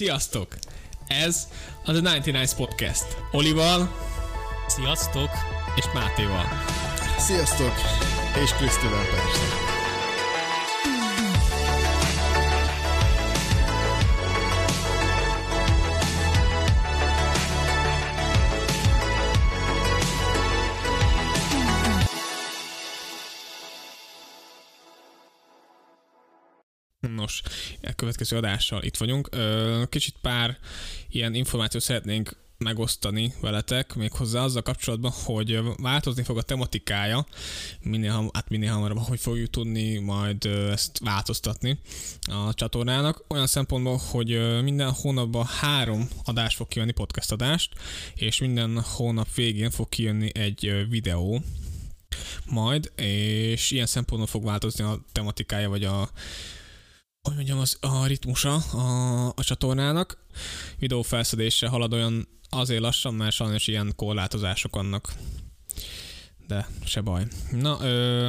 Sziasztok! Ez az a 99 Podcast. Olival Sziasztok! és Mátéval. Sziasztok! És Krisztivel persze. Nos, a következő adással itt vagyunk. Kicsit pár ilyen információt szeretnénk megosztani veletek, méghozzá azzal kapcsolatban, hogy változni fog a tematikája, minél, ham- hát minél hamarabb, hogy fogjuk tudni majd ezt változtatni a csatornának. Olyan szempontból, hogy minden hónapban három adás fog kijönni, podcast adást, és minden hónap végén fog kijönni egy videó, majd, és ilyen szempontból fog változni a tematikája, vagy a hogy mondjam, az, a ritmusa a, a csatornának. Videó felszedése halad olyan azért lassan, mert sajnos ilyen korlátozások vannak. De se baj. Na, ö,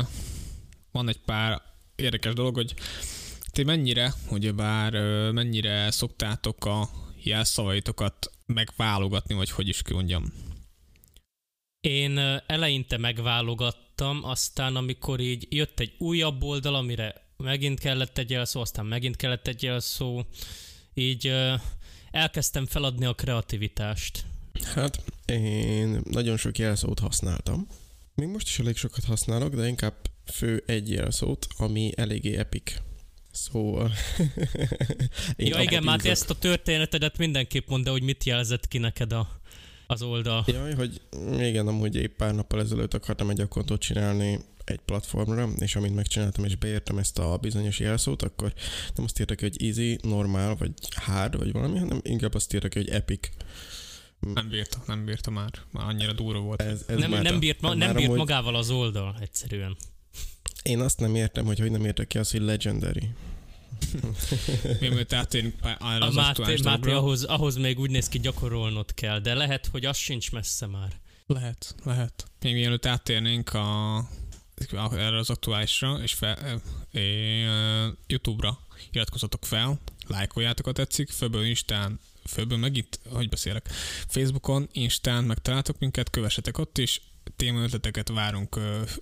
van egy pár érdekes dolog, hogy ti mennyire, hogy bár mennyire szoktátok a jelszavaitokat megválogatni, vagy hogy is mondjam. Én eleinte megválogattam, aztán amikor így jött egy újabb oldal, amire megint kellett egy jelszó, aztán megint kellett egy jelszó, így elkezdtem feladni a kreativitást. Hát, én nagyon sok jelszót használtam. Még most is elég sokat használok, de inkább fő egy jelszót, ami eléggé epic. Szóval... Ja igen, bízok. ezt a történetedet mindenképp mondd, hogy mit jelzett ki neked a, az oldal. Jaj, hogy igen, amúgy épp pár nappal ezelőtt akartam egy akkontot csinálni egy platformra, és amint megcsináltam és beértem ezt a bizonyos jelszót, akkor nem azt írta ki, hogy easy, normál, vagy hard, vagy valami, hanem inkább azt írta ki, hogy epic. Nem bírta, nem bírta már. Már annyira durva volt. Ez, ez Nem, már nem bírt, ma, nem bírt amúgy- magával az oldal egyszerűen. Én azt nem értem, hogy hogy nem értek ki azt, hogy legendary. Mi mielőtt átérünk arra az Máté, Máté ahhoz, ahhoz még úgy néz ki gyakorolnod kell, de lehet, hogy az sincs messze már. Lehet, lehet. Még mielőtt áttérnénk a, erre az aktuálisra, és fel, é, YouTube-ra iratkozzatok fel, lájkoljátok, ha tetszik, főből Instán, főből megint, hogy beszélek, Facebookon, Instán megtaláltok minket, kövessetek ott is, témaötleteket várunk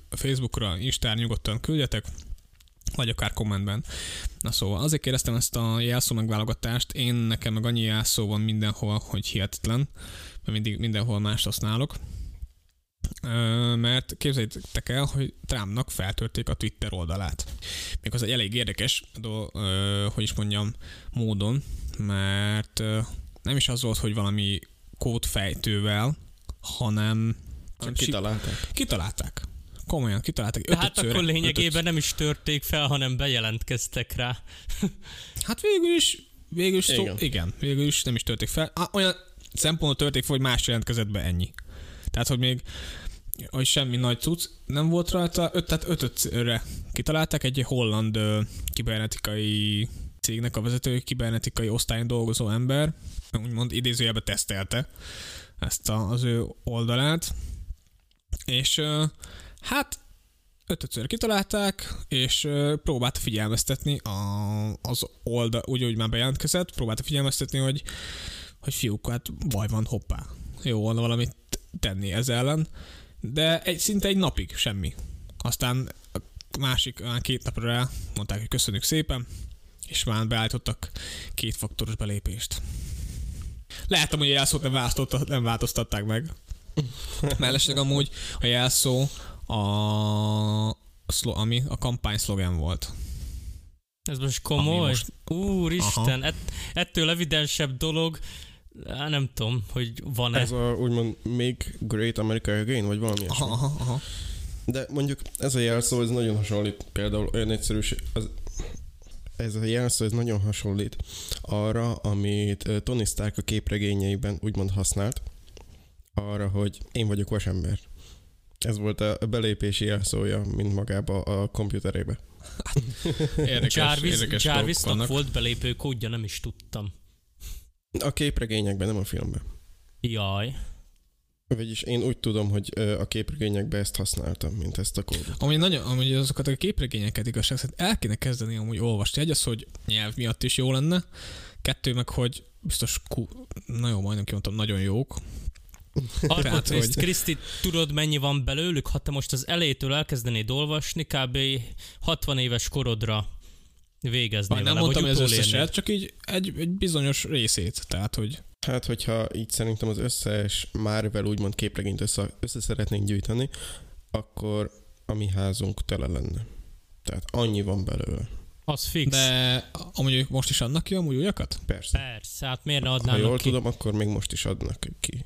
Facebookra, Instán nyugodtan küldjetek, vagy akár kommentben. Na szóval azért kérdeztem ezt a jelszó megválogatást, én nekem meg annyi jelszó van mindenhol, hogy hihetetlen, mert mindig mindenhol mást használok. Ö, mert képzeljétek el, hogy Trumpnak feltörték a Twitter oldalát. Még az egy elég érdekes, do, ö, hogy is mondjam, módon, mert ö, nem is az volt, hogy valami kódfejtővel, hanem Csak kitalálták. kitalálták. Komolyan kitalálták. De hát Ötödszörre- akkor lényegében ötödször- nem is törték fel, hanem bejelentkeztek rá. Hát végül is, végül is szó, igen. Igen. igen, végül is nem is törték fel. Ah, Olyan szempontból törték fel, hogy más jelentkezett be ennyi. Tehát, hogy még hogy semmi nagy cucc nem volt rajta, öt, tehát ötödszörre kitalálták egy holland ö, kibernetikai cégnek a vezető, kibernetikai osztályon dolgozó ember, úgymond idézőjelbe tesztelte ezt a, az ő oldalát, és ö, hát ötödször kitalálták, és próbálta figyelmeztetni a, az oldal, úgy, hogy már bejelentkezett, próbálta figyelmeztetni, hogy, hogy fiúk, hát baj van, hoppá. Jó volna valamit tenni ez ellen, de egy, szinte egy napig semmi. Aztán a másik, olyan két napra rá mondták, hogy köszönjük szépen, és már beállítottak kétfaktoros belépést. Lehet, hogy a jelszót nem, változtatták, nem változtatták meg. Mellesleg amúgy a jelszó a, szlo- ami a kampány szlogen volt. Ez most komoly? most- Úristen, ett, ettől evidensebb dolog, á, nem tudom, hogy van-e. Ez a úgymond Make Great America Again, vagy valami. Aha, aha, aha. De mondjuk ez a jelszó, ez nagyon hasonlít. Például olyan egyszerűs, az, ez a jelszó, ez nagyon hasonlít arra, amit Tony Stark a képregényeiben úgymond használt. Arra, hogy én vagyok vasember. Ez volt a belépési jelszója, mint magába a komputerébe. Érdekes, Jarvis, érdekes Jarvisnak volt belépő kódja, nem is tudtam. A képregényekben, nem a filmben. Jaj. Vagyis én úgy tudom, hogy a képregényekben ezt használtam, mint ezt a kódot. Amúgy, nagyon, amúgy azokat a képregényeket igazság szerint el kéne kezdeni amúgy olvasni. Egy az, hogy nyelv miatt is jó lenne, kettő meg, hogy biztos, ku- na jó, majdnem kimondtam, nagyon jók. Hogy- Kriszti, tudod mennyi van belőlük? Ha te most az elejétől elkezdenéd olvasni, kb. 60 éves korodra végeznél Már nem vele, mondtam, utolérnéd. összeset, csak így egy, egy bizonyos részét. Tehát, hogy Hát, hogyha így szerintem az összes Marvel úgymond képregényt össze, össze szeretnénk gyűjteni, akkor a mi házunk tele lenne. Tehát annyi van belőle. Az fix. De... amúgy most is adnak ki amúgy újakat? Persze. Persze, hát miért ne Ha adnának jól ki? tudom, akkor még most is adnak ki.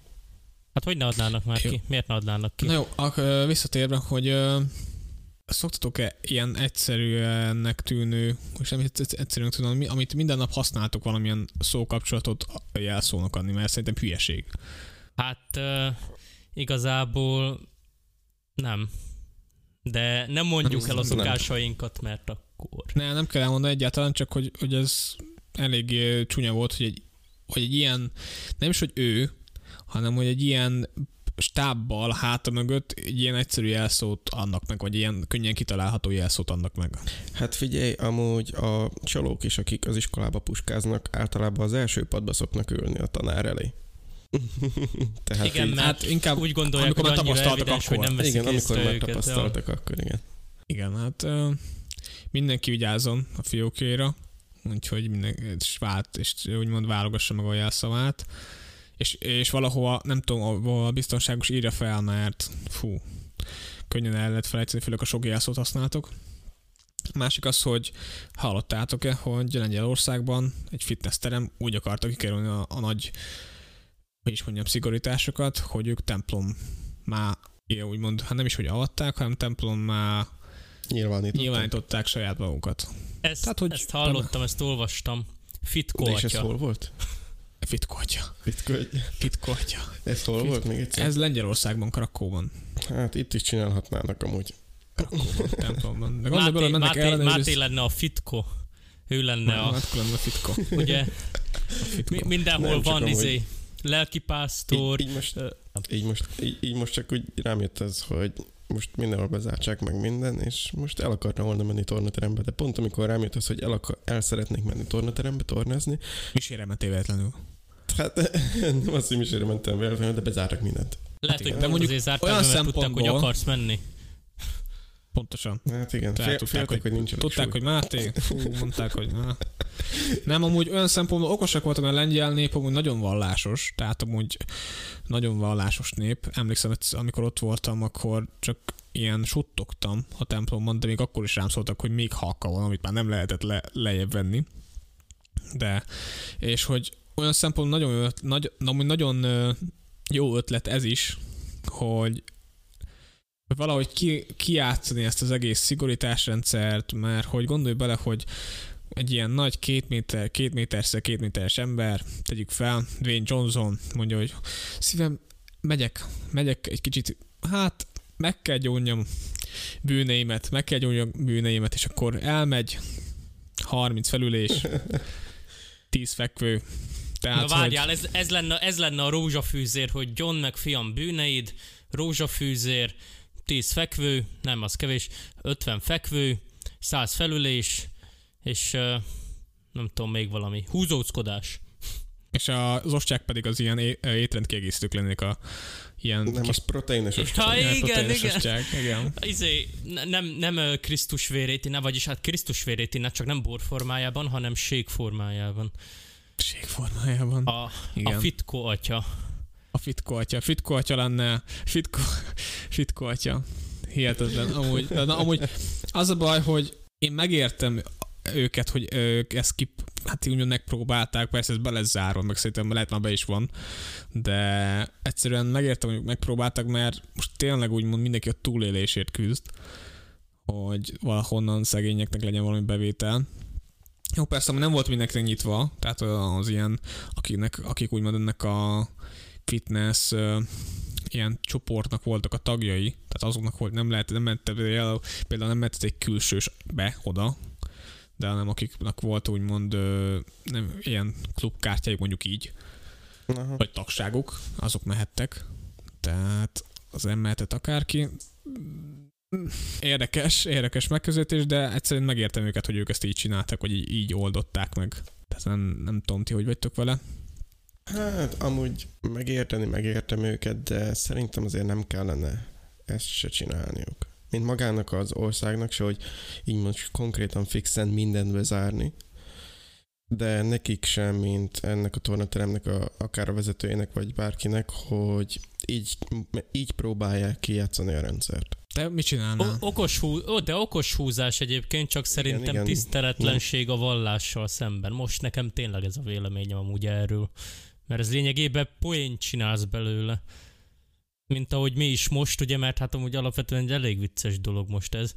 Hát hogy ne adnának már Jó. ki? Miért ne adnának ki? Na jó, ak- visszatérve, hogy ö, szoktatok-e ilyen egyszerűennek tűnő, és nem egy- egyszerűen tűnő, ami- amit minden nap használtok valamilyen szókapcsolatot jelszónak adni, mert szerintem hülyeség. Hát igazából nem. De nem mondjuk Nem, el a szokásainkat, mert akkor... Ne, nem kell elmondani egyáltalán, csak hogy, hogy ez elég csúnya volt, hogy egy, hogy egy ilyen, nem is, hogy ő, hanem hogy egy ilyen stábbal háta mögött egy ilyen egyszerű jelszót adnak meg, vagy ilyen könnyen kitalálható jelszót adnak meg. Hát figyelj, amúgy a csalók is, akik az iskolába puskáznak, általában az első padba szoknak ülni a tanár elé. Tehát Igen, így, mert hát inkább úgy gondolják, amikor hogy már annyira tapasztaltak, evidens, hogy akkor. nem veszik igen, amikor már őket. tapasztaltak, akkor igen. Igen, hát mindenki vigyázzon a fiókjaira, úgyhogy minden, és, vált, és úgymond válogassa meg a jelszavát, és, és valahova, nem tudom, ahol biztonságos írja fel, mert fú, könnyen el lehet felejteni, főleg a sok jelszót használtok. Másik az, hogy hallottátok-e, hogy Lengyelországban egy fitnessterem úgy akarta kikerülni a, a nagy, hogy is mondjam, szigorításokat, hogy ők templom már ilyen úgymond, hát nem is, hogy avatták, hanem templom már Nyilvánítottak. nyilvánították saját magukat. Ezt, Tehát, hogy- ezt hallottam, ezt olvastam. Fitko De és ez hol volt? Fitkótya. Bitcoin. Fitkótya. Ez hol Fit- volt még egyszer? Ez Lengyelországban, Krakóban. Hát itt is csinálhatnának amúgy. Krakóban, templomban. De gondolj bele, Máté, Máté. Máté lenne a Fitko. Ő lenne a... Hát lenne a fitkó. Ugye A mi, mindenhol Nem, van amúgy. izé lelkipásztor. Így, így, most, így, most, így, így most csak úgy rám jött ez, hogy most mindenhol bezártsák meg minden, és most el akartam volna menni tornaterembe, de pont amikor rám jött az, hogy el, akar, el szeretnék menni tornaterembe tornázni, Misére mentél véletlenül. Hát nem azt, hogy misére mentem véletlenül, de bezártak mindent. Lehet, igen. hogy pont mondjuk azért zárták, olyan mert tudták, hogy akarsz menni. Pontosan. Hát igen, Tehát fél, tudták, féltek, hogy- hogy nincs Tudták, súly. hogy Máté, fú, mondták, hogy na. Nem, amúgy olyan szempontból okosak voltak, mert a lengyel nép amúgy nagyon vallásos, tehát amúgy nagyon vallásos nép. Emlékszem, egyszer, amikor ott voltam, akkor csak ilyen suttogtam a templomban, de még akkor is rám szóltak, hogy még halka van, amit már nem lehetett le, lejjebb venni. De, és hogy olyan szempontból nagyon, öt, nagy, nagyon jó ötlet ez is, hogy hogy valahogy ki, kijátszani ezt az egész szigorításrendszert, mert hogy gondolj bele, hogy egy ilyen nagy két méter, két méterszer két méteres ember, tegyük fel, Dwayne Johnson mondja, hogy szívem, megyek, megyek egy kicsit, hát meg kell gyónjam bűneimet, meg kell gyónjam bűneimet, és akkor elmegy 30 felülés, 10 fekvő. Tehát, Na várjál, ez, ez, lenne, ez lenne a rózsafűzér, hogy John meg fiam bűneid, rózsafűzér, 10 fekvő, nem, az kevés, 50 fekvő, 100 felülés, és nem tudom, még valami. Húzóckodás. és a- az ostyák pedig az ilyen é- étrendkiegészítők lennék a ilyen Nem, kis az proteínes És ha igen, proteínes igen. ostyák, igen. Izé, ne- nem, nem Krisztus vérét inne, vagyis hát Krisztus vérét inne, csak nem bor formájában, hanem ség formájában. Formájában. A, Igen. a Fitko atya. A fitkó atya. Fitkó atya lenne. Fitkó, fitkó atya. Hihetetlen. Amúgy, na, amúgy az a baj, hogy én megértem őket, hogy ők ezt ki, hát úgymond megpróbálták, persze ez be lesz zárva, meg szerintem lehet már be is van, de egyszerűen megértem, hogy megpróbáltak, mert most tényleg úgymond mindenki a túlélésért küzd, hogy valahonnan szegényeknek legyen valami bevétel. Jó, persze, nem volt mindenkinek nyitva, tehát az ilyen, akiknek, akik úgymond ennek a fitness ilyen csoportnak voltak a tagjai, tehát azoknak volt, nem lehet, nem ment, például nem ment egy külsős be oda, de hanem akiknek volt úgymond nem, ilyen klubkártyájuk mondjuk így, Aha. vagy tagságuk, azok mehettek. Tehát az nem mehetett akárki. Érdekes, érdekes megközelítés, de egyszerűen megértem őket, hogy ők ezt így csináltak, vagy így, így oldották meg. Tehát nem, nem tudom ti, hogy vagytok vele. Hát, amúgy megérteni, megértem őket, de szerintem azért nem kellene ezt se csinálniuk. Mint magának az országnak se, hogy így most konkrétan fixen mindent bezárni, de nekik sem, mint ennek a tornateremnek, a, akár a vezetőjének, vagy bárkinek, hogy így, így próbálják kijátszani a rendszert. De mit csinálnál? O- okos hú, ó, de okos húzás egyébként, csak szerintem igen. igen, tiszteletlenség a vallással szemben. Most nekem tényleg ez a véleményem amúgy erről. Mert ez lényegében poént csinálsz belőle. Mint ahogy mi is most, ugye, mert hát amúgy alapvetően egy elég vicces dolog most ez.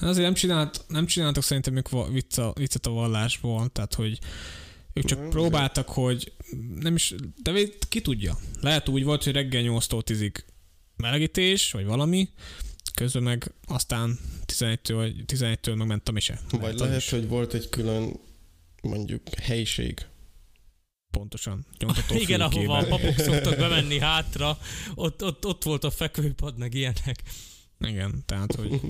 Azért nem, csinált, nem csináltak szerintem ők va- vicca, viccet a vallásból, tehát hogy ők csak Nem, próbáltak, hogy nem is, de ki tudja. Lehet úgy volt, hogy reggel 8-tól 10-ig melegítés, vagy valami, közben meg aztán 11-től, vagy 11-től meg ment a mise. Vagy az lehet, is. hogy volt egy külön mondjuk helyiség. Pontosan. Nyomtató Igen, ahova a papok szoktak bemenni hátra, ott, ott, ott volt a fekvőpad, meg ilyenek. Igen, tehát, hogy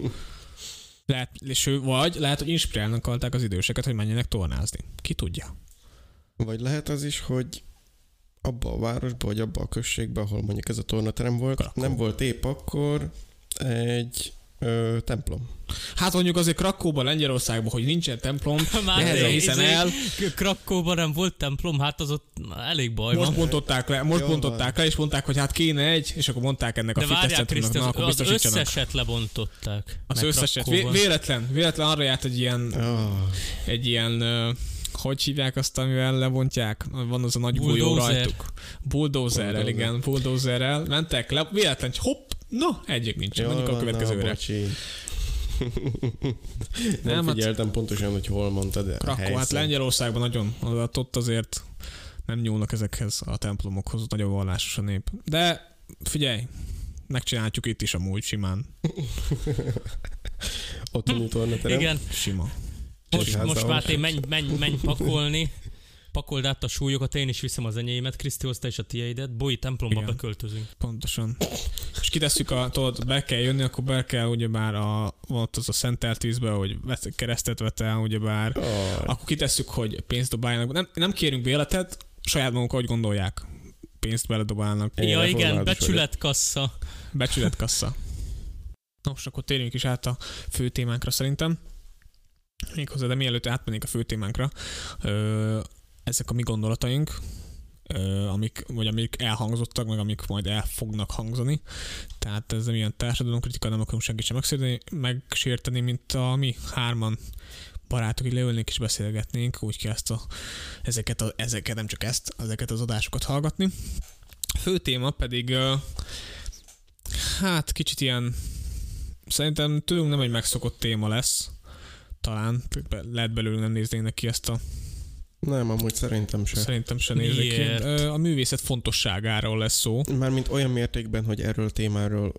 lehet, és ő, vagy lehet, hogy inspirálnak akarták az időseket, hogy menjenek tornázni. Ki tudja. Vagy lehet az is, hogy abba a városba, vagy abba a községbe, ahol mondjuk ez a tornaterem volt, Krakó. nem volt épp akkor egy ö, templom. Hát mondjuk azért Krakóban, Lengyelországban, hogy nincsen templom, Már nehezen izé, hiszem el. K- Krakkóban nem volt templom, hát az ott elég baj Most van. bontották le, most Jó bontották le, és mondták, hogy hát kéne egy, és akkor mondták ennek De a fitness na, az, akkor az biztosítsanak. összeset lebontották. Az összeset. Vé- véletlen, véletlen arra járt egy ilyen, Oh, egy ilyen, hogy hívják azt, amivel lebontják? Van az a nagy golyó rajtuk. Bulldozerrel, Bulldozer. igen, bulldozerrel. Mentek le, véletlen, hogy hopp, no, egyik nincs, jól mondjuk a na, következőre. bocsi. Nem, nem hát- figyeltem pontosan, hogy hol mondtad Krakó, hát. Lengyelországban nagyon, az- ott azért nem nyúlnak ezekhez a templomokhoz, nagyon vallásos a nép. De figyelj, megcsinálhatjuk itt is amúgy simán. Otthoni tornaterem. Igen, Sima. Most, most. Máté, menj, menj, menj pakolni. Pakold át a súlyokat, én is viszem az enyémet, Kriszti hozta is a tiédet, Boi templomba Igen. beköltözünk. Pontosan. És kitesszük a, tudod, be kell jönni, akkor be kell ugyebár a, van ott az a szentelt vízbe, hogy keresztet vetel, ugyebár. Oh, Akkor kitesszük, hogy pénzt dobáljanak. Nem, nem kérünk béletet, saját magunk, ahogy gondolják. Pénzt beledobálnak. Én ja igen, becsületkassa. Becsületkassa. Na most akkor térjünk is át a fő témánkra szerintem. Méghozzá, de mielőtt átmennénk a fő témánkra, ö, ezek a mi gondolataink, ö, amik, vagy amik elhangzottak, meg amik majd el fognak hangzani. Tehát ez nem ilyen társadalomkritika, nem akarunk senkit sem megsérteni, megsérteni, mint a mi hárman barátok, így leülnénk és beszélgetnénk, úgy kell ezt a, ezeket, a, ezeket, nem csak ezt, ezeket az adásokat hallgatni. A fő téma pedig ö, Hát kicsit ilyen, szerintem tőlünk nem egy megszokott téma lesz, talán, lehet belőle nem néznének ki ezt a, nem, amúgy szerintem sem. szerintem se néznék ki. A művészet fontosságáról lesz szó. Mármint olyan mértékben, hogy erről a témáról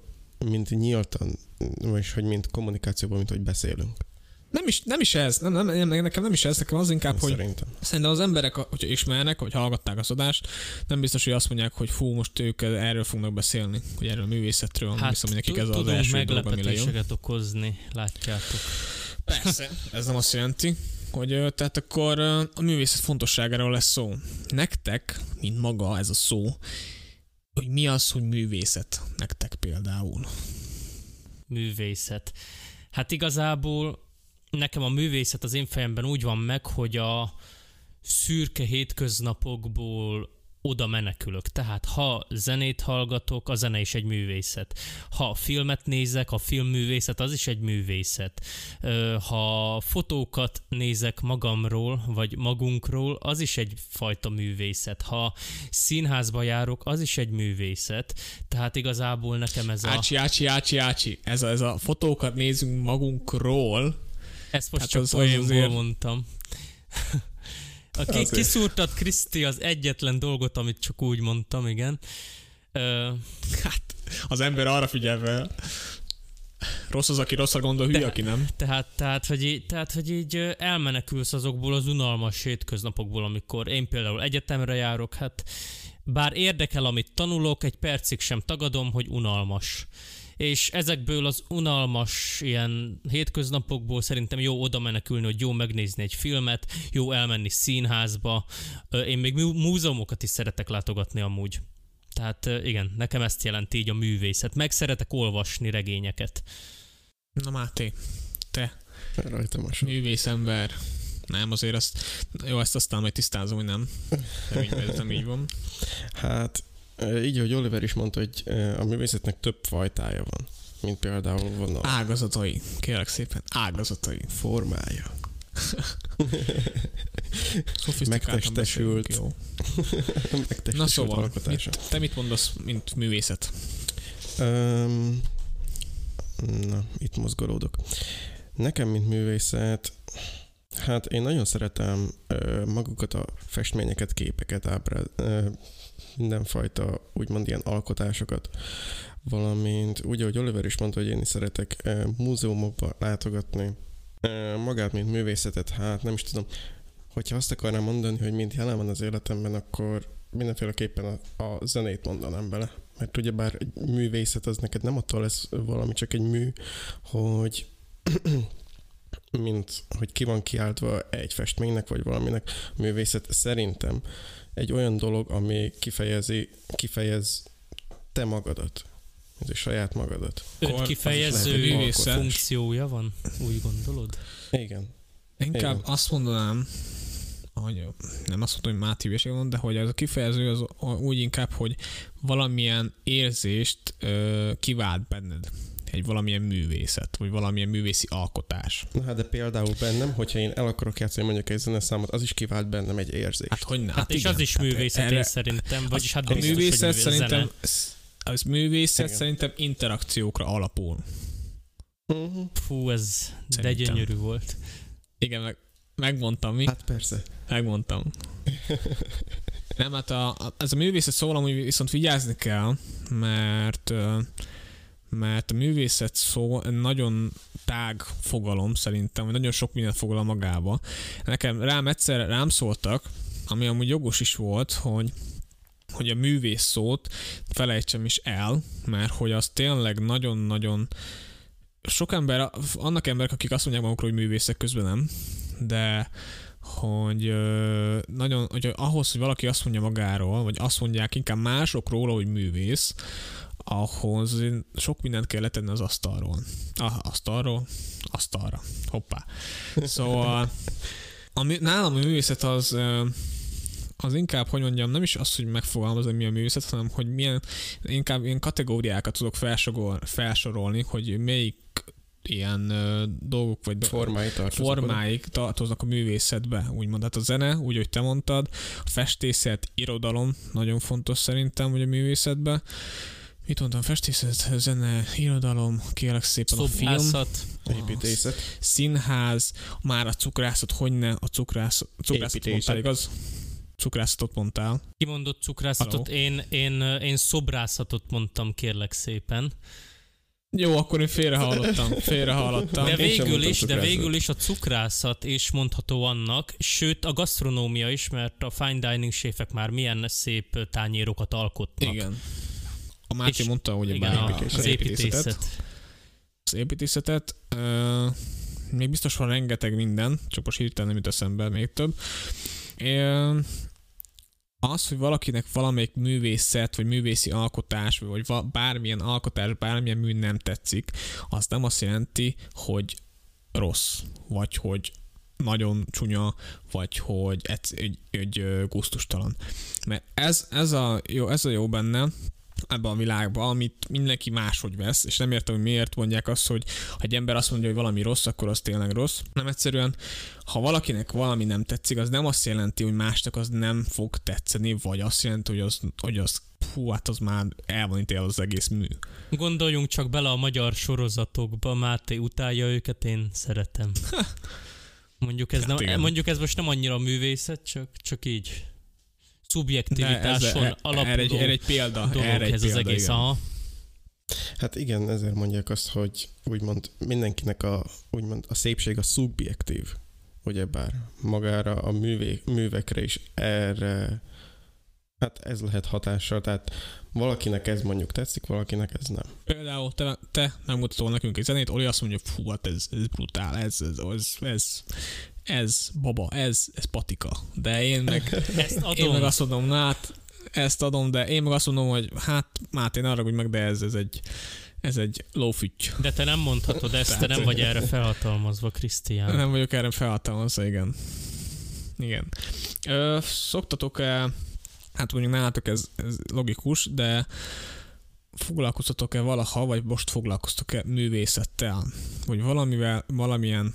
mint nyíltan, vagy hogy mint kommunikációban, mint hogy beszélünk. Nem is, nem is ez, nem, nem, nem, nekem nem is ez, nekem az inkább, hogy Szerintem. szerintem az emberek, hogyha ismernek, vagy hallgatták az adást, nem biztos, hogy azt mondják, hogy fú, most ők erről fognak beszélni, hogy erről a művészetről, hát, Hát hiszem, hogy nekik ez az első dolog, ami lejön. okozni, látjátok. Persze. Ez nem azt jelenti, hogy tehát akkor a művészet fontosságáról lesz szó. Nektek, mint maga ez a szó, hogy mi az, hogy művészet nektek például. művészet. Hát igazából nekem a művészet az én fejemben úgy van meg, hogy a szürke hétköznapokból oda menekülök. Tehát ha zenét hallgatok, a zene is egy művészet. Ha filmet nézek, a filmművészet az is egy művészet. Ha fotókat nézek magamról, vagy magunkról, az is egyfajta művészet. Ha színházba járok, az is egy művészet. Tehát igazából nekem ez a... Ácsi, ácsi, ácsi, ácsi. Ez a, ez a fotókat nézünk magunkról. Ezt most Hát csak az- az mondtam. A ki, Azért. kiszúrtad Kriszti az egyetlen dolgot, amit csak úgy mondtam, igen. Ö, Hát az ember arra figyel fel. Rossz az, aki rosszra gondol, hülye, aki nem. tehát, tehát, hogy így, tehát, hogy így elmenekülsz azokból az unalmas hétköznapokból, amikor én például egyetemre járok, hát bár érdekel, amit tanulok, egy percig sem tagadom, hogy unalmas. És ezekből az unalmas ilyen hétköznapokból szerintem jó oda menekülni, hogy jó megnézni egy filmet, jó elmenni színházba. Én még múzeumokat is szeretek látogatni amúgy. Tehát igen, nekem ezt jelenti így a művészet. Meg szeretek olvasni regényeket. Na Máté, te Rajtam a művészember. Nem, azért azt, jó, ezt aztán majd tisztázom, hogy nem. Nem így van. Hát, így, hogy Oliver is mondta, hogy a művészetnek több fajtája van. Mint például van a... Ágazatai, kérlek szépen, ágazatai. Formája. Megtestesült. Jó. Megtestesült Na szóval, alkotása. Mit, te mit mondasz, mint művészet? Um, na, itt mozgolódok. Nekem, mint művészet, hát én nagyon szeretem ö, magukat a festményeket, képeket, ábráz, ö, mindenfajta úgymond ilyen alkotásokat, valamint úgy, ahogy Oliver is mondta, hogy én is szeretek ö, múzeumokba látogatni, ö, magát, mint művészetet, hát nem is tudom, hogyha azt akarnám mondani, hogy mint jelen van az életemben, akkor mindenféleképpen a, a zenét mondanám bele. Mert ugyebár egy művészet az neked nem attól lesz valami, csak egy mű, hogy mint hogy ki van kiáltva egy festménynek, vagy valaminek művészet szerintem egy olyan dolog, ami kifejezi, kifejez te magadat, ez saját magadat. Öt kifejező funkciója van, úgy gondolod? Igen. Inkább Igen. azt mondanám, hogy nem azt mondom, hogy Máté hülyeség van, de hogy ez a kifejező az úgy inkább, hogy valamilyen érzést ö, kivált benned egy valamilyen művészet, vagy valamilyen művészi alkotás. Na hát de például bennem, hogyha én el akarok játszani mondjuk egy zeneszámot, az is kivált bennem egy érzést. Hát hogy ne? Hát, hát és igen, az is hát művészet erre, én szerintem, vagyis hát a biztos, művészet hogy szerintem, az művészet igen. szerintem interakciókra alapul. Uh-huh. Fú, ez szerintem. de gyönyörű volt. Igen, meg megmondtam mi? Hát persze. Megmondtam. Nem, hát a, a, ez a művészet szól, hogy viszont vigyázni kell, mert mert a művészet szó nagyon tág fogalom szerintem, hogy nagyon sok mindent foglal magába. Nekem rám egyszer rám szóltak, ami amúgy jogos is volt, hogy hogy a művész szót felejtsem is el, mert hogy az tényleg nagyon-nagyon sok ember, annak emberek, akik azt mondják magukról, hogy művészek közben nem, de hogy nagyon, hogy ahhoz, hogy valaki azt mondja magáról, vagy azt mondják inkább mások róla, hogy művész, ahhoz sok mindent kell letenni az asztalról. Ah, asztalról, asztalra. Hoppá. Szóval a, nálam a művészet az az inkább, hogy mondjam, nem is az, hogy megfogalmazni, mi a művészet, hanem hogy milyen, inkább ilyen kategóriákat tudok felsorol, felsorolni, hogy melyik ilyen ö, dolgok, vagy formái tartoznak, formáik tartoznak a művészetbe, úgymond. Hát a zene, úgy, hogy te mondtad, a festészet, irodalom, nagyon fontos szerintem, hogy a művészetbe mit mondtam, festészet, zene, irodalom, kérlek szépen a film, építészet, színház, már a cukrászat, hogy ne, a cukrászat, cukrászat mondtál, igaz? Cukrászatot mondtál. Ki mondott cukrászatot? Én, én, én szobrászatot mondtam, kérlek szépen. Jó, akkor én félre hallottam, félre hallottam. De végül is, de végül is a cukrászat is mondható annak, sőt a gasztronómia is, mert a fine dining séfek már milyen szép tányérokat alkotnak. Igen. A Máté és mondta, hogy igen, a, az építészetet. Az építészetet. Uh, még biztos van rengeteg minden, csak most hirtelen nem jut eszembe még több. Uh, az, hogy valakinek valamelyik művészet, vagy művészi alkotás, vagy bármilyen alkotás, bármilyen mű nem tetszik, az nem azt jelenti, hogy rossz, vagy hogy nagyon csúnya, vagy hogy egy, egy, egy gusztustalan. Mert ez, ez, a jó, ez a jó benne, ebben a világban, amit mindenki máshogy vesz, és nem értem, hogy miért mondják azt, hogy ha egy ember azt mondja, hogy valami rossz, akkor az tényleg rossz. Nem egyszerűen, ha valakinek valami nem tetszik, az nem azt jelenti, hogy másnak az nem fog tetszeni, vagy azt jelenti, hogy az, hogy az hú, hát az már el van ítélve az egész mű. Gondoljunk csak bele a magyar sorozatokba, Máté utálja őket, én szeretem. mondjuk ez, hát nem, mondjuk ez most nem annyira művészet, csak, csak így szubjektivitáson ez, alapuló erre egy, erre egy példa, dolog erre egy ez példa, az egész. Aha. Hát igen, ezért mondják azt, hogy úgymond mindenkinek a, úgymond a szépség a szubjektív, ugyebár magára a művé, művekre is erre Hát ez lehet hatással, tehát valakinek ez mondjuk tetszik, valakinek ez nem. Például te, te megmutatol nekünk egy zenét, Oli azt mondja, fú, hát ez, ez brutál, ez, ez, ez, ez, ez baba, ez, ez patika. De én meg, Ezt adom. én meg azt mondom, na hát ezt adom, de én meg azt mondom, hogy hát Máté, ne arra meg, de ez, ez egy, ez egy lófüty. De te nem mondhatod ezt, te nem vagy erre felhatalmazva, Krisztián. Nem vagyok erre felhatalmazva, igen. Igen. Ö, szoktatok-e, hát mondjuk nálatok ez, ez logikus, de foglalkoztatok-e valaha, vagy most foglalkoztok-e művészettel? Vagy valamivel, valamilyen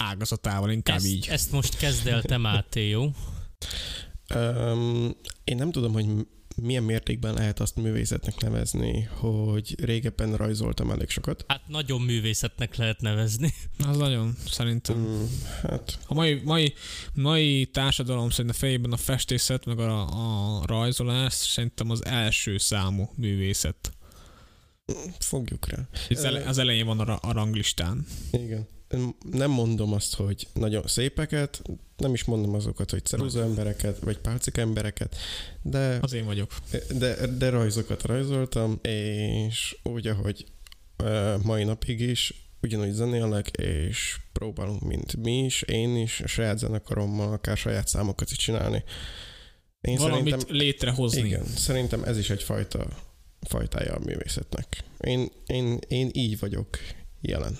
ágazatával, inkább ezt, így. ezt most kezd el te, Máté, jó? Um, én nem tudom, hogy milyen mértékben lehet azt művészetnek nevezni, hogy régebben rajzoltam elég sokat. Hát nagyon művészetnek lehet nevezni. Az nagyon, szerintem. Mm, hát A mai, mai, mai társadalom szerint a fejében a festészet, meg a, a rajzolás szerintem az első számú művészet. fogjuk rá. Az, ele, az elején van a, a ranglistán. Igen. Nem mondom azt, hogy nagyon szépeket, nem is mondom azokat, hogy ceruza embereket, vagy pálcika embereket, de, Az én vagyok. de, de rajzokat rajzoltam, és úgy, ahogy mai napig is, ugyanúgy zenélek, és próbálunk, mint mi is, én is, a saját zenekarommal, akár saját számokat is csinálni. Én Valamit szerintem, létrehozni. igen, szerintem ez is egy fajta, fajtája a művészetnek. Én, én, én így vagyok jelen.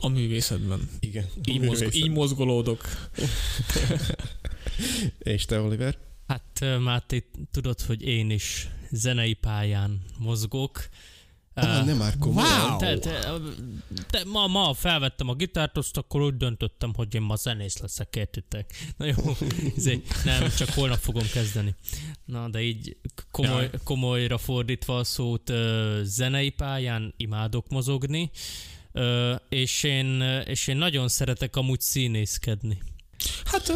A művészetben. Igen. Így, mozg, így mozgolódok. És te, Oliver? Hát Máté, tudod, hogy én is zenei pályán mozgok. Ah, nem már komolyan. Wow! te, te, te, ma, ma felvettem a gitárt, azt akkor úgy döntöttem, hogy én ma zenész leszek, értitek? Na jó, izé, nem, csak holnap fogom kezdeni. Na, de így komoly, komolyra fordítva a szót, zenei pályán imádok mozogni, ö, és, én, és én nagyon szeretek amúgy színészkedni. Hát ö,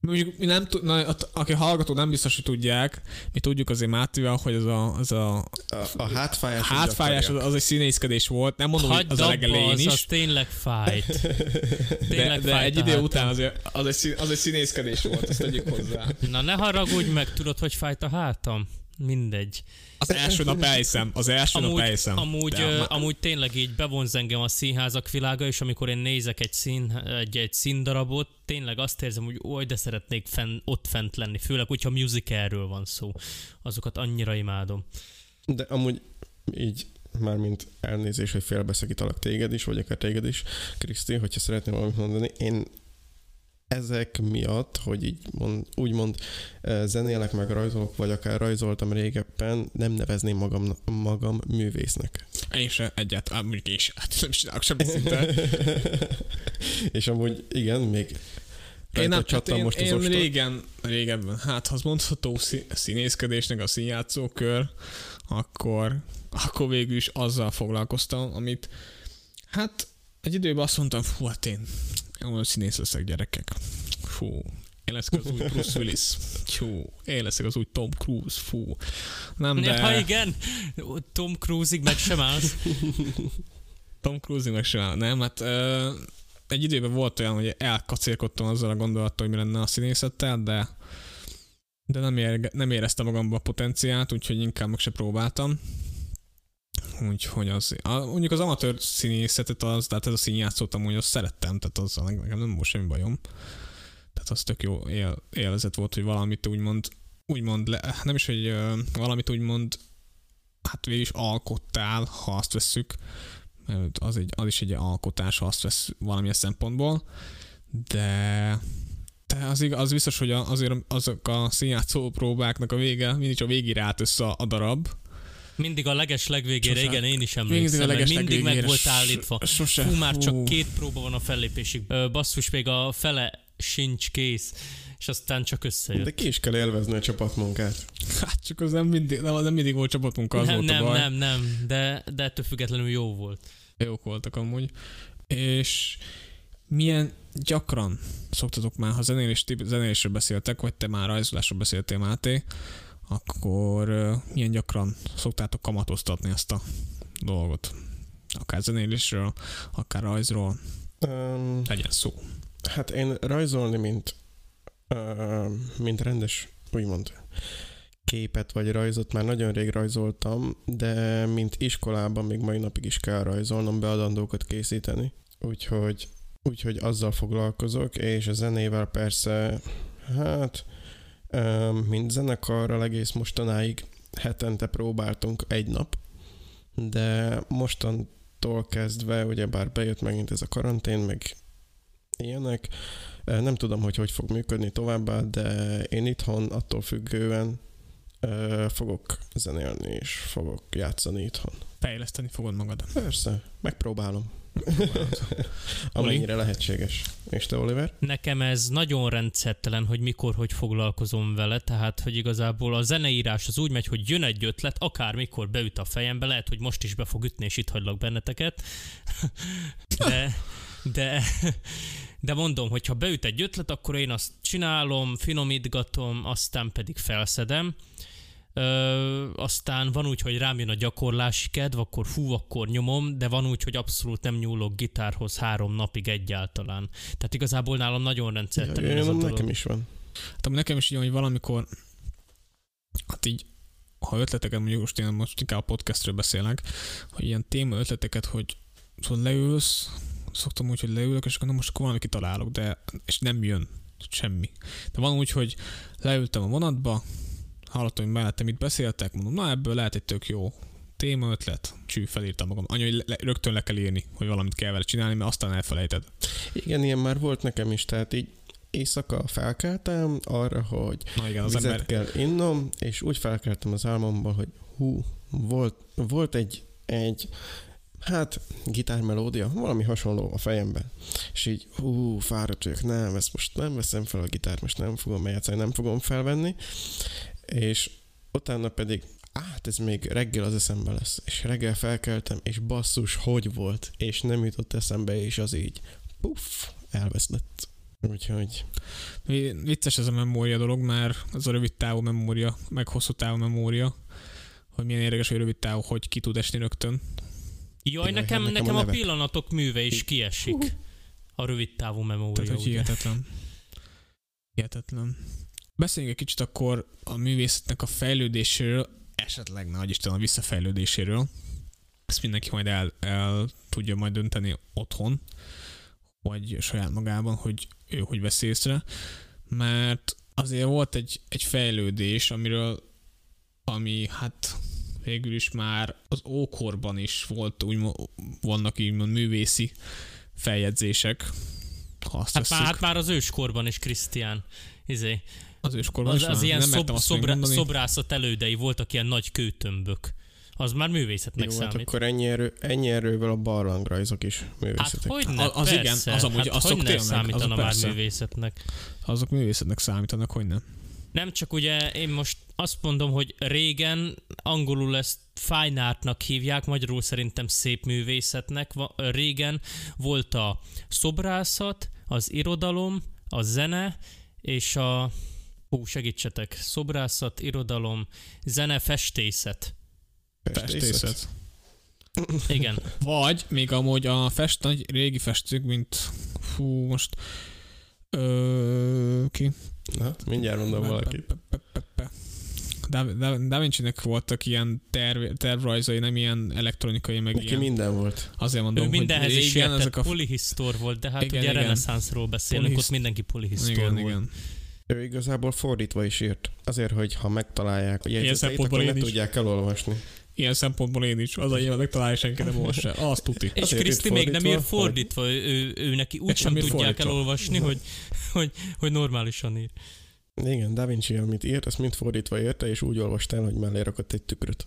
mondjuk mi nem tud, na, aki hallgató nem biztos, hogy tudják, mi tudjuk azért Mátéval, hogy az a, az a A, a hátfájás. hátfájás az, az egy színészkedés volt. Nem mondom, hogy Hagyd az a legelején az, is. az tényleg fájt. De, Tényleg de fájt egy idő hátam. után azért, az egy, az egy színészkedés volt, ezt tegyük hozzá. Na ne haragudj meg, tudod, hogy fájt a hátam? Mindegy. Az első nap elhiszem, az első nap Amúgy, elhiszem. amúgy, De ma- amúgy tényleg így bevonz engem a színházak világa, és amikor én nézek egy, szín, egy, egy színdarabot, tényleg azt érzem, hogy oly, de szeretnék fenn, ott fent lenni, főleg, hogyha musicalről van szó. Azokat annyira imádom. De amúgy így mármint elnézés, hogy félbeszakítalak téged is, vagy akár téged is, Kriszti, hogyha szeretném valamit mondani. Én ezek miatt, hogy így mond, úgymond eh, zenélek meg rajzolok, vagy akár rajzoltam régebben, nem nevezném magam, magam művésznek. Én se egyáltalán, mondjuk én se, hát nem csinálok semmit szinte. És amúgy igen, még Én, nem, hát én, most én régen, régebben, hát ha az mondható szí- színészkedésnek a színjátszókör, akkor, akkor végül is azzal foglalkoztam, amit hát egy időben azt mondtam, fú, hát én, én színész leszek gyerekek. Fú, én leszek az új Bruce Willis. Fú, én leszek az új Tom Cruise. Fú. Nem, de... Ha igen, Tom Cruise-ig meg sem állsz. Tom Cruise meg sem áll. Nem, hát ö, egy időben volt olyan, hogy elkacérkodtam azzal a gondolattal, hogy mi lenne a színészettel, de de nem, ér, nem éreztem magamban a potenciált, úgyhogy inkább meg se próbáltam. Úgyhogy az, a, mondjuk az amatőr színészetet, az, tehát ez a színjátszót amúgy azt szerettem, tehát azzal nekem nem volt semmi bajom. Tehát az tök jó él, élvezet volt, hogy valamit úgymond, úgymond le, nem is, hogy ö, valamit úgymond hát végül is alkottál, ha azt vesszük, mert az, egy, az is egy alkotás, ha azt vesz valamilyen szempontból, de de az, igaz, az biztos, hogy azért azok a színjátszó próbáknak a vége, mindig csak végére állt össze a darab. Mindig a leges legvégére, Sose- igen, én is Mindig emlékszem, a meg leges mindig meg volt állítva. Sose. Fú, már csak két próba van a fellépésig. Ö, basszus, még a fele sincs kész, és aztán csak összejött. De ki is kell élvezni a csapatmunkát. Hát csak az nem mindig, nem, nem mindig volt csapatmunka, az nem, volt a nem, baj. nem, nem, de, de ettől függetlenül jó volt. Jók voltak amúgy. És milyen gyakran szoktatok már, ha zenélés, zenélésről beszéltek, vagy te már rajzolásról beszéltél, Máté, akkor milyen gyakran szoktátok kamatoztatni ezt a dolgot? Akár zenélésről, akár rajzról, Um, legyen szó. hát én rajzolni, mint, uh, mint rendes úgymond képet vagy rajzot már nagyon rég rajzoltam, de mint iskolában még mai napig is kell rajzolnom, beadandókat készíteni. Úgyhogy, úgyhogy azzal foglalkozok, és a zenével persze, hát, mint zenekarral egész mostanáig hetente próbáltunk egy nap, de mostantól kezdve, ugyebár bejött megint ez a karantén, meg ilyenek, nem tudom, hogy hogy fog működni továbbá, de én itthon attól függően fogok zenélni, és fogok játszani itthon. Fejleszteni fogod magad. Persze, megpróbálom. Amennyire lehetséges. És te, Oliver? Nekem ez nagyon rendszertelen, hogy mikor, hogy foglalkozom vele, tehát, hogy igazából a zeneírás az úgy megy, hogy jön egy ötlet, akár mikor beüt a fejembe, lehet, hogy most is be fog ütni, és itt hagylak benneteket. De, de, de mondom, hogy ha beüt egy ötlet, akkor én azt csinálom, finomítgatom, aztán pedig felszedem. Ö, aztán van úgy, hogy rám jön a gyakorlási kedv, akkor hú, akkor nyomom, de van úgy, hogy abszolút nem nyúlok gitárhoz három napig egyáltalán. Tehát igazából nálam nagyon rendszertelen ja, ez a dolog. Nekem is van. Hát nekem is így, hogy valamikor, hát így, ha ötleteket, mondjuk most én most inkább a podcastről beszélek, hogy ilyen téma ötleteket, hogy szóval leülsz, szoktam úgy, hogy leülök, és akkor most akkor valami kitalálok, de és nem jön semmi. De van úgy, hogy leültem a vonatba, hallottam, hogy mellettem itt beszéltek, mondom, na ebből lehet egy tök jó téma ötlet, csű, felírtam magam. Anya, hogy le, rögtön le kell írni, hogy valamit kell vele csinálni, mert aztán elfelejted. Igen, ilyen már volt nekem is, tehát így éjszaka felkeltem arra, hogy Na igen, az vizet ember... kell innom, és úgy felkeltem az álmomból, hogy hú, volt, volt egy, egy hát gitármelódia, valami hasonló a fejemben. És így, hú, fáradt vagyok, nem, ezt most nem veszem fel a gitárt, most nem fogom eljátszani, nem fogom felvenni és utána pedig hát ez még reggel az eszembe lesz. És reggel felkeltem, és basszus, hogy volt, és nem jutott eszembe, és az így, puff, elvesztett. Úgyhogy... Vicces ez a memória dolog, mert az a rövid távú memória, meg hosszú távú memória, hogy milyen érdekes, hogy rövid távú, hogy ki tud esni rögtön. Jaj, nekem, nekem, nekem a, a pillanatok műve is kiesik. A rövid távú memória. Tehát, hogy hihetetlen. Hihetetlen. Beszéljünk egy kicsit akkor a művészetnek a fejlődéséről, esetleg nagy Isten a visszafejlődéséről. Ezt mindenki majd el, el tudja majd dönteni otthon, vagy saját magában, hogy ő hogy vesz észre. Mert azért volt egy, egy fejlődés, amiről ami hát végül is már az ókorban is volt, úgy vannak így művészi feljegyzések. Ha azt hát, már, hát már az őskorban is, Krisztián. Izé, az őskorban az, az ilyen szob, szobra, szobrászat elődei voltak ilyen nagy kőtömbök. Az már művészetnek Jó, hát számít. Hát akkor ennyi, erő, ennyi erővel a barlangrajzok is művészetek. Hát hogyne, az persze. igen, az amúgy, hát azok tényleg, számítana az már persze. művészetnek. Azok művészetnek számítanak, hogy nem. Nem csak ugye én most azt mondom, hogy régen angolul ezt fine artnak hívják, magyarul szerintem szép művészetnek. Régen volt a szobrászat, az irodalom, a zene és a Hú, segítsetek. Szobrászat, irodalom, zene, festészet. Festészet. Igen. Vagy még amúgy a fest, nagy régi festők, mint fú, most ö, ki? Na, mindjárt mondom valakit. Da, da, da Vinci-nek voltak ilyen terv, tervrajzai, nem ilyen elektronikai, meg Neki ilyen. minden volt. Azért mondom, ő mindenhez hogy igen, ezek a... polihisztor volt, de hát igen, ugye igen. reneszánszról beszélünk, Polihiszt... ott mindenki polihisztor igen, volt. Igen. Ő igazából fordítva is írt. Azért, hogy ha megtalálják a jegyzeteit, akkor ne tudják elolvasni. Ilyen szempontból én is. Az a ilyen megtalálja senki nem olvassa. Azt tuti. És Kriszti még nem ír fordítva. Ő, ő, neki úgy sem tudják fordítva. elolvasni, hogy, hogy, hogy normálisan ír. Igen, Da Vinci, amit írt, azt mind fordítva érte, és úgy olvastál, hogy mellé rakott egy tükröt.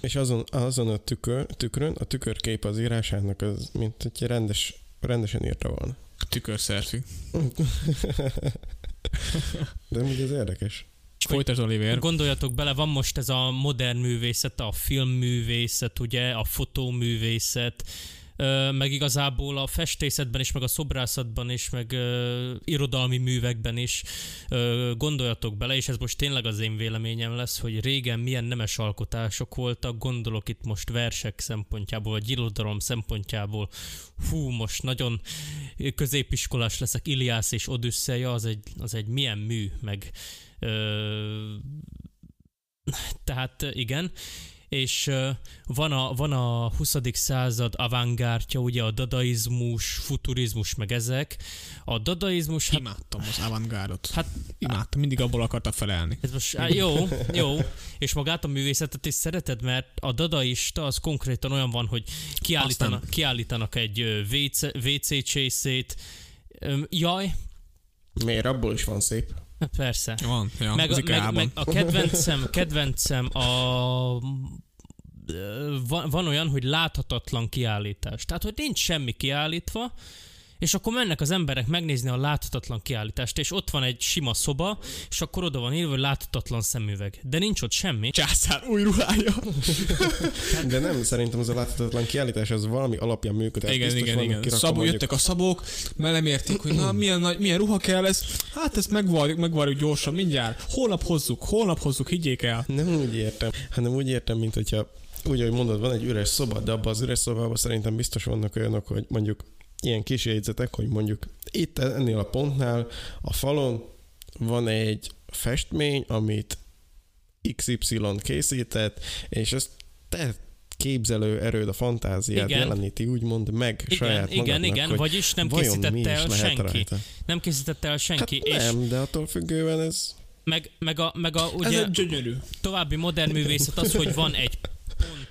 És azon, azon a tükör, tükrön, a tükörkép az írásának az, mint egy rendes, rendesen írta volna. Tükörszerfi. De ugye ez érdekes. Folytasd, Oliver. Gondoljatok bele, van most ez a modern művészet, a filmművészet, ugye, a fotóművészet, meg igazából a festészetben is, meg a szobrászatban is, meg irodalmi művekben is gondoljatok bele, és ez most tényleg az én véleményem lesz, hogy régen milyen nemes alkotások voltak, gondolok itt most versek szempontjából, vagy irodalom szempontjából, hú, most nagyon középiskolás leszek, Iliász és Odüsszeja, az egy, az egy milyen mű, meg Ö, tehát igen, és van a, van a 20. század avantgárdja, ugye a dadaizmus, futurizmus, meg ezek. A dadaizmus, hát, Imádtam az avantgárdot. hát Imádtam, mindig abból akartam felelni. ez most, á, jó, jó, és magát a művészetet is szereted, mert a dadaista az konkrétan olyan van, hogy kiállítanak, kiállítanak egy WC, WC csészét, jaj, Miért? Abból is van szép. Persze. Van, ja, meg, az a, meg, meg a kedvencem, kedvencem a van, van olyan, hogy láthatatlan kiállítás. Tehát, hogy nincs semmi kiállítva, és akkor mennek az emberek megnézni a láthatatlan kiállítást, és ott van egy sima szoba, és akkor oda van írva, hogy láthatatlan szemüveg. De nincs ott semmi. Császár új ruhája. De nem, szerintem az a láthatatlan kiállítás az valami alapján működik. igen, Biztos igen, igen. Szabó, mondjuk- jöttek a szabók, melemérték, hogy na, milyen, nagy, milyen ruha kell ez. Hát ezt megvarjuk, megvarjuk gyorsan, mindjárt. Holnap hozzuk, holnap hozzuk, higgyék el. Nem úgy értem, hanem úgy értem, mint hogyha úgy, ahogy mondod, van egy üres szoba, de abban az üres szobában szerintem biztos vannak olyanok, hogy mondjuk ilyen kis jegyzetek, hogy mondjuk itt ennél a pontnál a falon van egy festmény, amit XY készített, és ezt te képzelő erőd, a fantáziád Igen. jeleníti úgymond meg Igen, saját igen, magadnak, igen, vagyis nem készítette el senki. rajta. Nem készítette el senki. Hát és nem, de attól függően ez... meg, meg, a, meg a, Ez ugye, egy gyönyörű. további modern művészet az, hogy van egy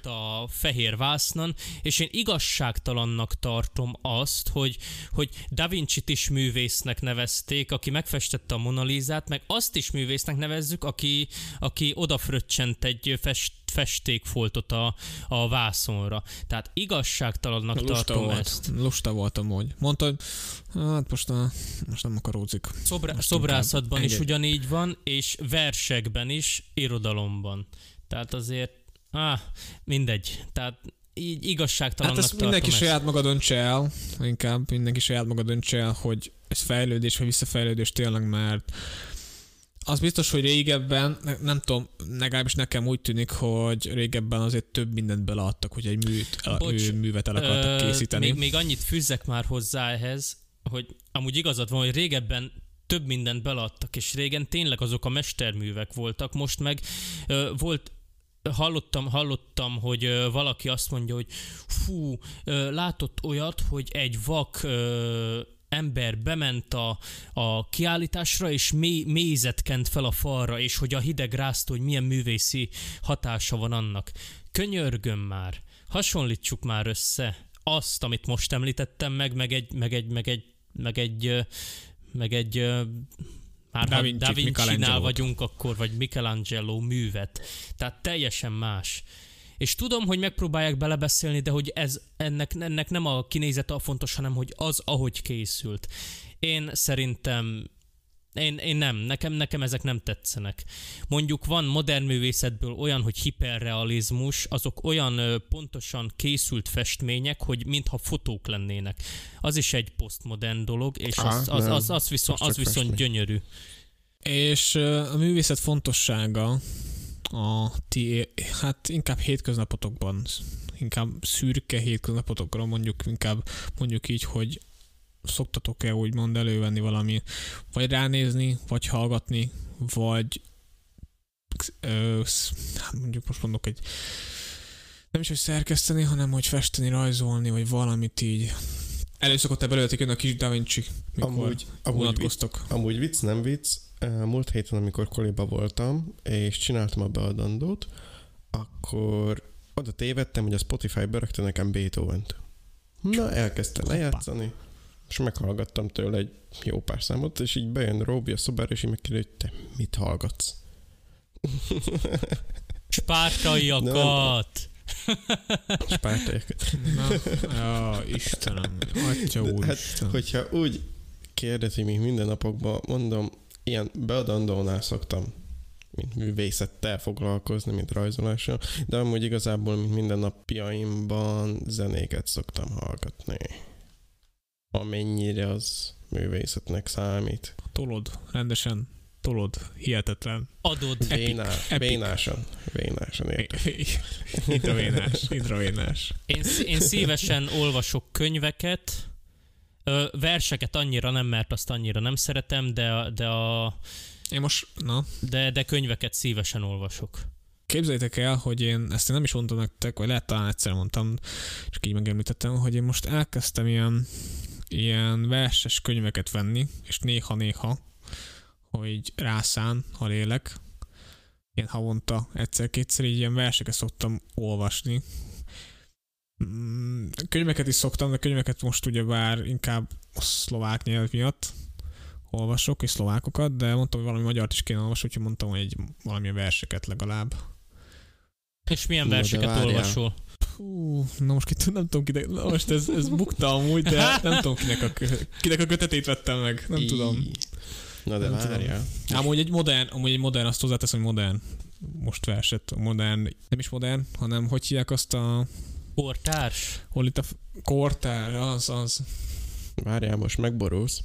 a fehér vásznon, és én igazságtalannak tartom azt, hogy, hogy Da Vinci-t is művésznek nevezték, aki megfestette a Monalizát, meg azt is művésznek nevezzük, aki, aki odafröccsent egy fest, festékfoltot a, a vászonra. Tehát igazságtalannak Lusta tartom volt. ezt. Lusta volt amúgy. Mondta, hogy hát most, a, most nem akarózik. Szobra, Most szobrászatban is ugyanígy van, és versekben is, irodalomban. Tehát azért, ah, mindegy. Tehát így igazságtalannak Hát ezt mindenki ezt. saját maga döntse el, inkább mindenki saját maga döntse el, hogy ez fejlődés vagy visszafejlődés tényleg, mert az biztos, hogy régebben, ne- nem tudom, legalábbis nekem úgy tűnik, hogy régebben azért több mindent beleadtak, hogy egy műt, Bocs, művet el akartak Ö, készíteni. Még, még annyit fűzzek már hozzá ehhez, hogy amúgy igazad van, hogy régebben több mindent beleadtak, és régen tényleg azok a mesterművek voltak, most meg ö, volt hallottam, hallottam, hogy valaki azt mondja, hogy fú, látott olyat, hogy egy vak ember bement a, a kiállításra, és mély, mélyzet kent fel a falra, és hogy a hideg rázta, hogy milyen művészi hatása van annak. Könyörgöm már, hasonlítsuk már össze azt, amit most említettem meg, meg egy, meg egy, meg egy, meg egy, meg egy ö, már Da ha Vinci-t, Da Vinci-nál vagyunk, akkor vagy Michelangelo művet. Tehát teljesen más. És tudom, hogy megpróbálják belebeszélni, de hogy ez ennek, ennek nem a kinézete a fontos, hanem hogy az, ahogy készült. Én szerintem én, én nem, nekem, nekem ezek nem tetszenek. Mondjuk van modern művészetből olyan, hogy hiperrealizmus, azok olyan ö, pontosan készült festmények, hogy mintha fotók lennének. Az is egy posztmodern dolog, és Á, az, az, nem. az, az, viszont, Az az viszont gyönyörű. És a művészet fontossága a ti, hát inkább hétköznapotokban, inkább szürke hétköznapotokra mondjuk, inkább mondjuk így, hogy szoktatok-e úgymond elővenni valami, vagy ránézni, vagy hallgatni, vagy ö, hát mondjuk most mondok egy nem is, hogy szerkeszteni, hanem hogy festeni, rajzolni, vagy valamit így. Előszokott-e belőletek jönni a kis Da Vinci, mikor Amúgy, amúgy, vicc, amúgy vicc, nem vicc. Múlt héten, amikor koliba voltam, és csináltam a beadandót, akkor oda tévedtem, hogy a Spotify berögte nekem Beethoven-t. Na, elkezdte Hoppá. lejátszani, és meghallgattam tőle egy jó pár számot, és így bejön Róbi a szobára, és így megkérdezi, hogy te mit hallgatsz? Spártaiakat! Spártaiakat. Na, ja, Istenem, atya úr, hát, Isten. Hogyha úgy kérdezi, mint minden napokban, mondom, ilyen beadandónál szoktam mint művészettel foglalkozni, mint rajzolással, de amúgy igazából, mint minden napjaimban zenéket szoktam hallgatni. Amennyire az művészetnek számít. Tolod, rendesen tolod, hihetetlen. Adod. Véná, epic. vénásan, vénásan. Intravénás, intravénás. Én, én szívesen olvasok könyveket, Ö, verseket annyira nem, mert azt annyira nem szeretem, de, a- de a, Én most, na, de, de könyveket szívesen olvasok. képzeljétek el, hogy én ezt én nem is mondtam nektek, vagy lehet talán egyszer mondtam, csak így megemlítettem, hogy én most elkezdtem ilyen, ilyen verses könyveket venni, és néha-néha, hogy rászán, ha lélek, ilyen havonta egyszer-kétszer így ilyen verseket szoktam olvasni. Mm, Könyveket is szoktam, de könyveket most ugyebár inkább a szlovák nyelv miatt olvasok, és szlovákokat, de mondtam, hogy valami magyart is kéne olvasni, úgyhogy mondtam, hogy egy valamilyen verseket legalább. És milyen de verseket várjál. olvasol? Hú, na most itt nem tudom kinek, na most ez, ez bukta amúgy, de nem tudom kinek a, kinek a kötetét vettem meg, nem Í. tudom. Na de várjál. Amúgy egy modern, amúgy egy modern, azt hozzáteszem, hogy modern most verset, modern, nem is modern, hanem hogy hívják azt a, Kortárs? hol itt a f- kortár, az, az. Várjál, most megborulsz.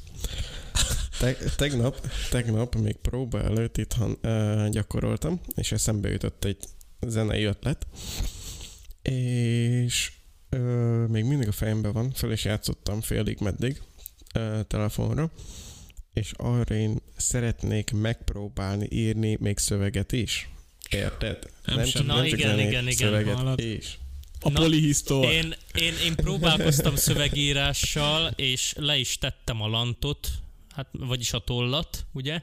Te, tegnap, tegnap még próba előtt itthon uh, gyakoroltam, és eszembe jutott egy zenei ötlet, és uh, még mindig a fejemben van, fel is játszottam félig meddig uh, telefonra, és arra én szeretnék megpróbálni írni még szöveget is. Érted? Nem sem. Na igen, zenét, igen, igen, szöveget hallod? is. A Na, polihisztor. Én, én, én próbálkoztam szövegírással, és le is tettem a lantot, hát, vagyis a tollat, ugye?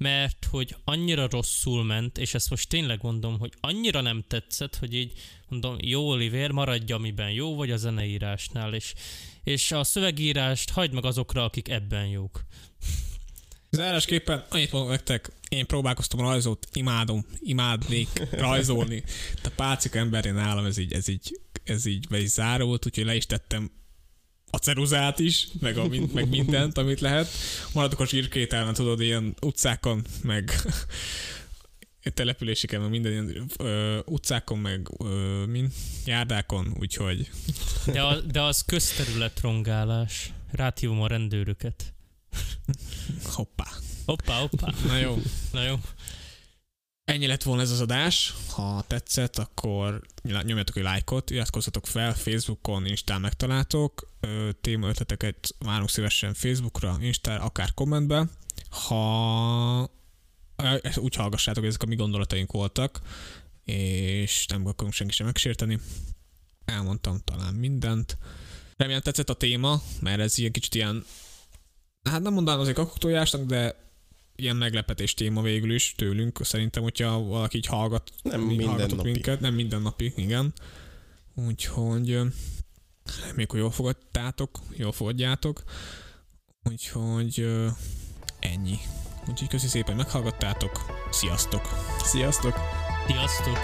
Mert hogy annyira rosszul ment, és ezt most tényleg mondom, hogy annyira nem tetszett, hogy így mondom, jó Oliver, maradj amiben jó vagy a zeneírásnál, és, és a szövegírást hagyd meg azokra, akik ebben jók. Zárásképpen annyit mondok nektek, én próbálkoztam a rajzot, imádom, imádnék rajzolni. De a pálcika emberén nálam ez így, ez így, ez így be is zárult, úgyhogy le is tettem a ceruzát is, meg, a, meg mindent, amit lehet. Maradok a zsírkételben, tudod, ilyen utcákon, meg településeken, meg minden ilyen ö, utcákon, meg ö, min, járdákon, úgyhogy De, a, de az közterület rongálás. Ráthívom a rendőröket. hoppá. Hoppá, hoppá. Na jó. Na jó. Ennyi lett volna ez az adás. Ha tetszett, akkor nyomjatok egy lájkot, iratkozzatok fel, Facebookon, Instán megtaláltok. Téma ötleteket várunk szívesen Facebookra, Instára, akár kommentbe. Ha úgy hallgassátok, ezek a mi gondolataink voltak, és nem akarunk senki sem megsérteni. Elmondtam talán mindent. Remélem tetszett a téma, mert ez ilyen kicsit ilyen, hát nem mondanám azért kakuktojásnak, de ilyen meglepetés téma végül is tőlünk, szerintem, hogyha valaki így hallgat, Nem mindennapi. minket, nem mindennapi, igen. Úgyhogy hogy jól fogadtátok, jól fogadjátok. Úgyhogy ennyi. Úgyhogy köszi szépen, hogy meghallgattátok. Sziasztok! Sziasztok! Sziasztok!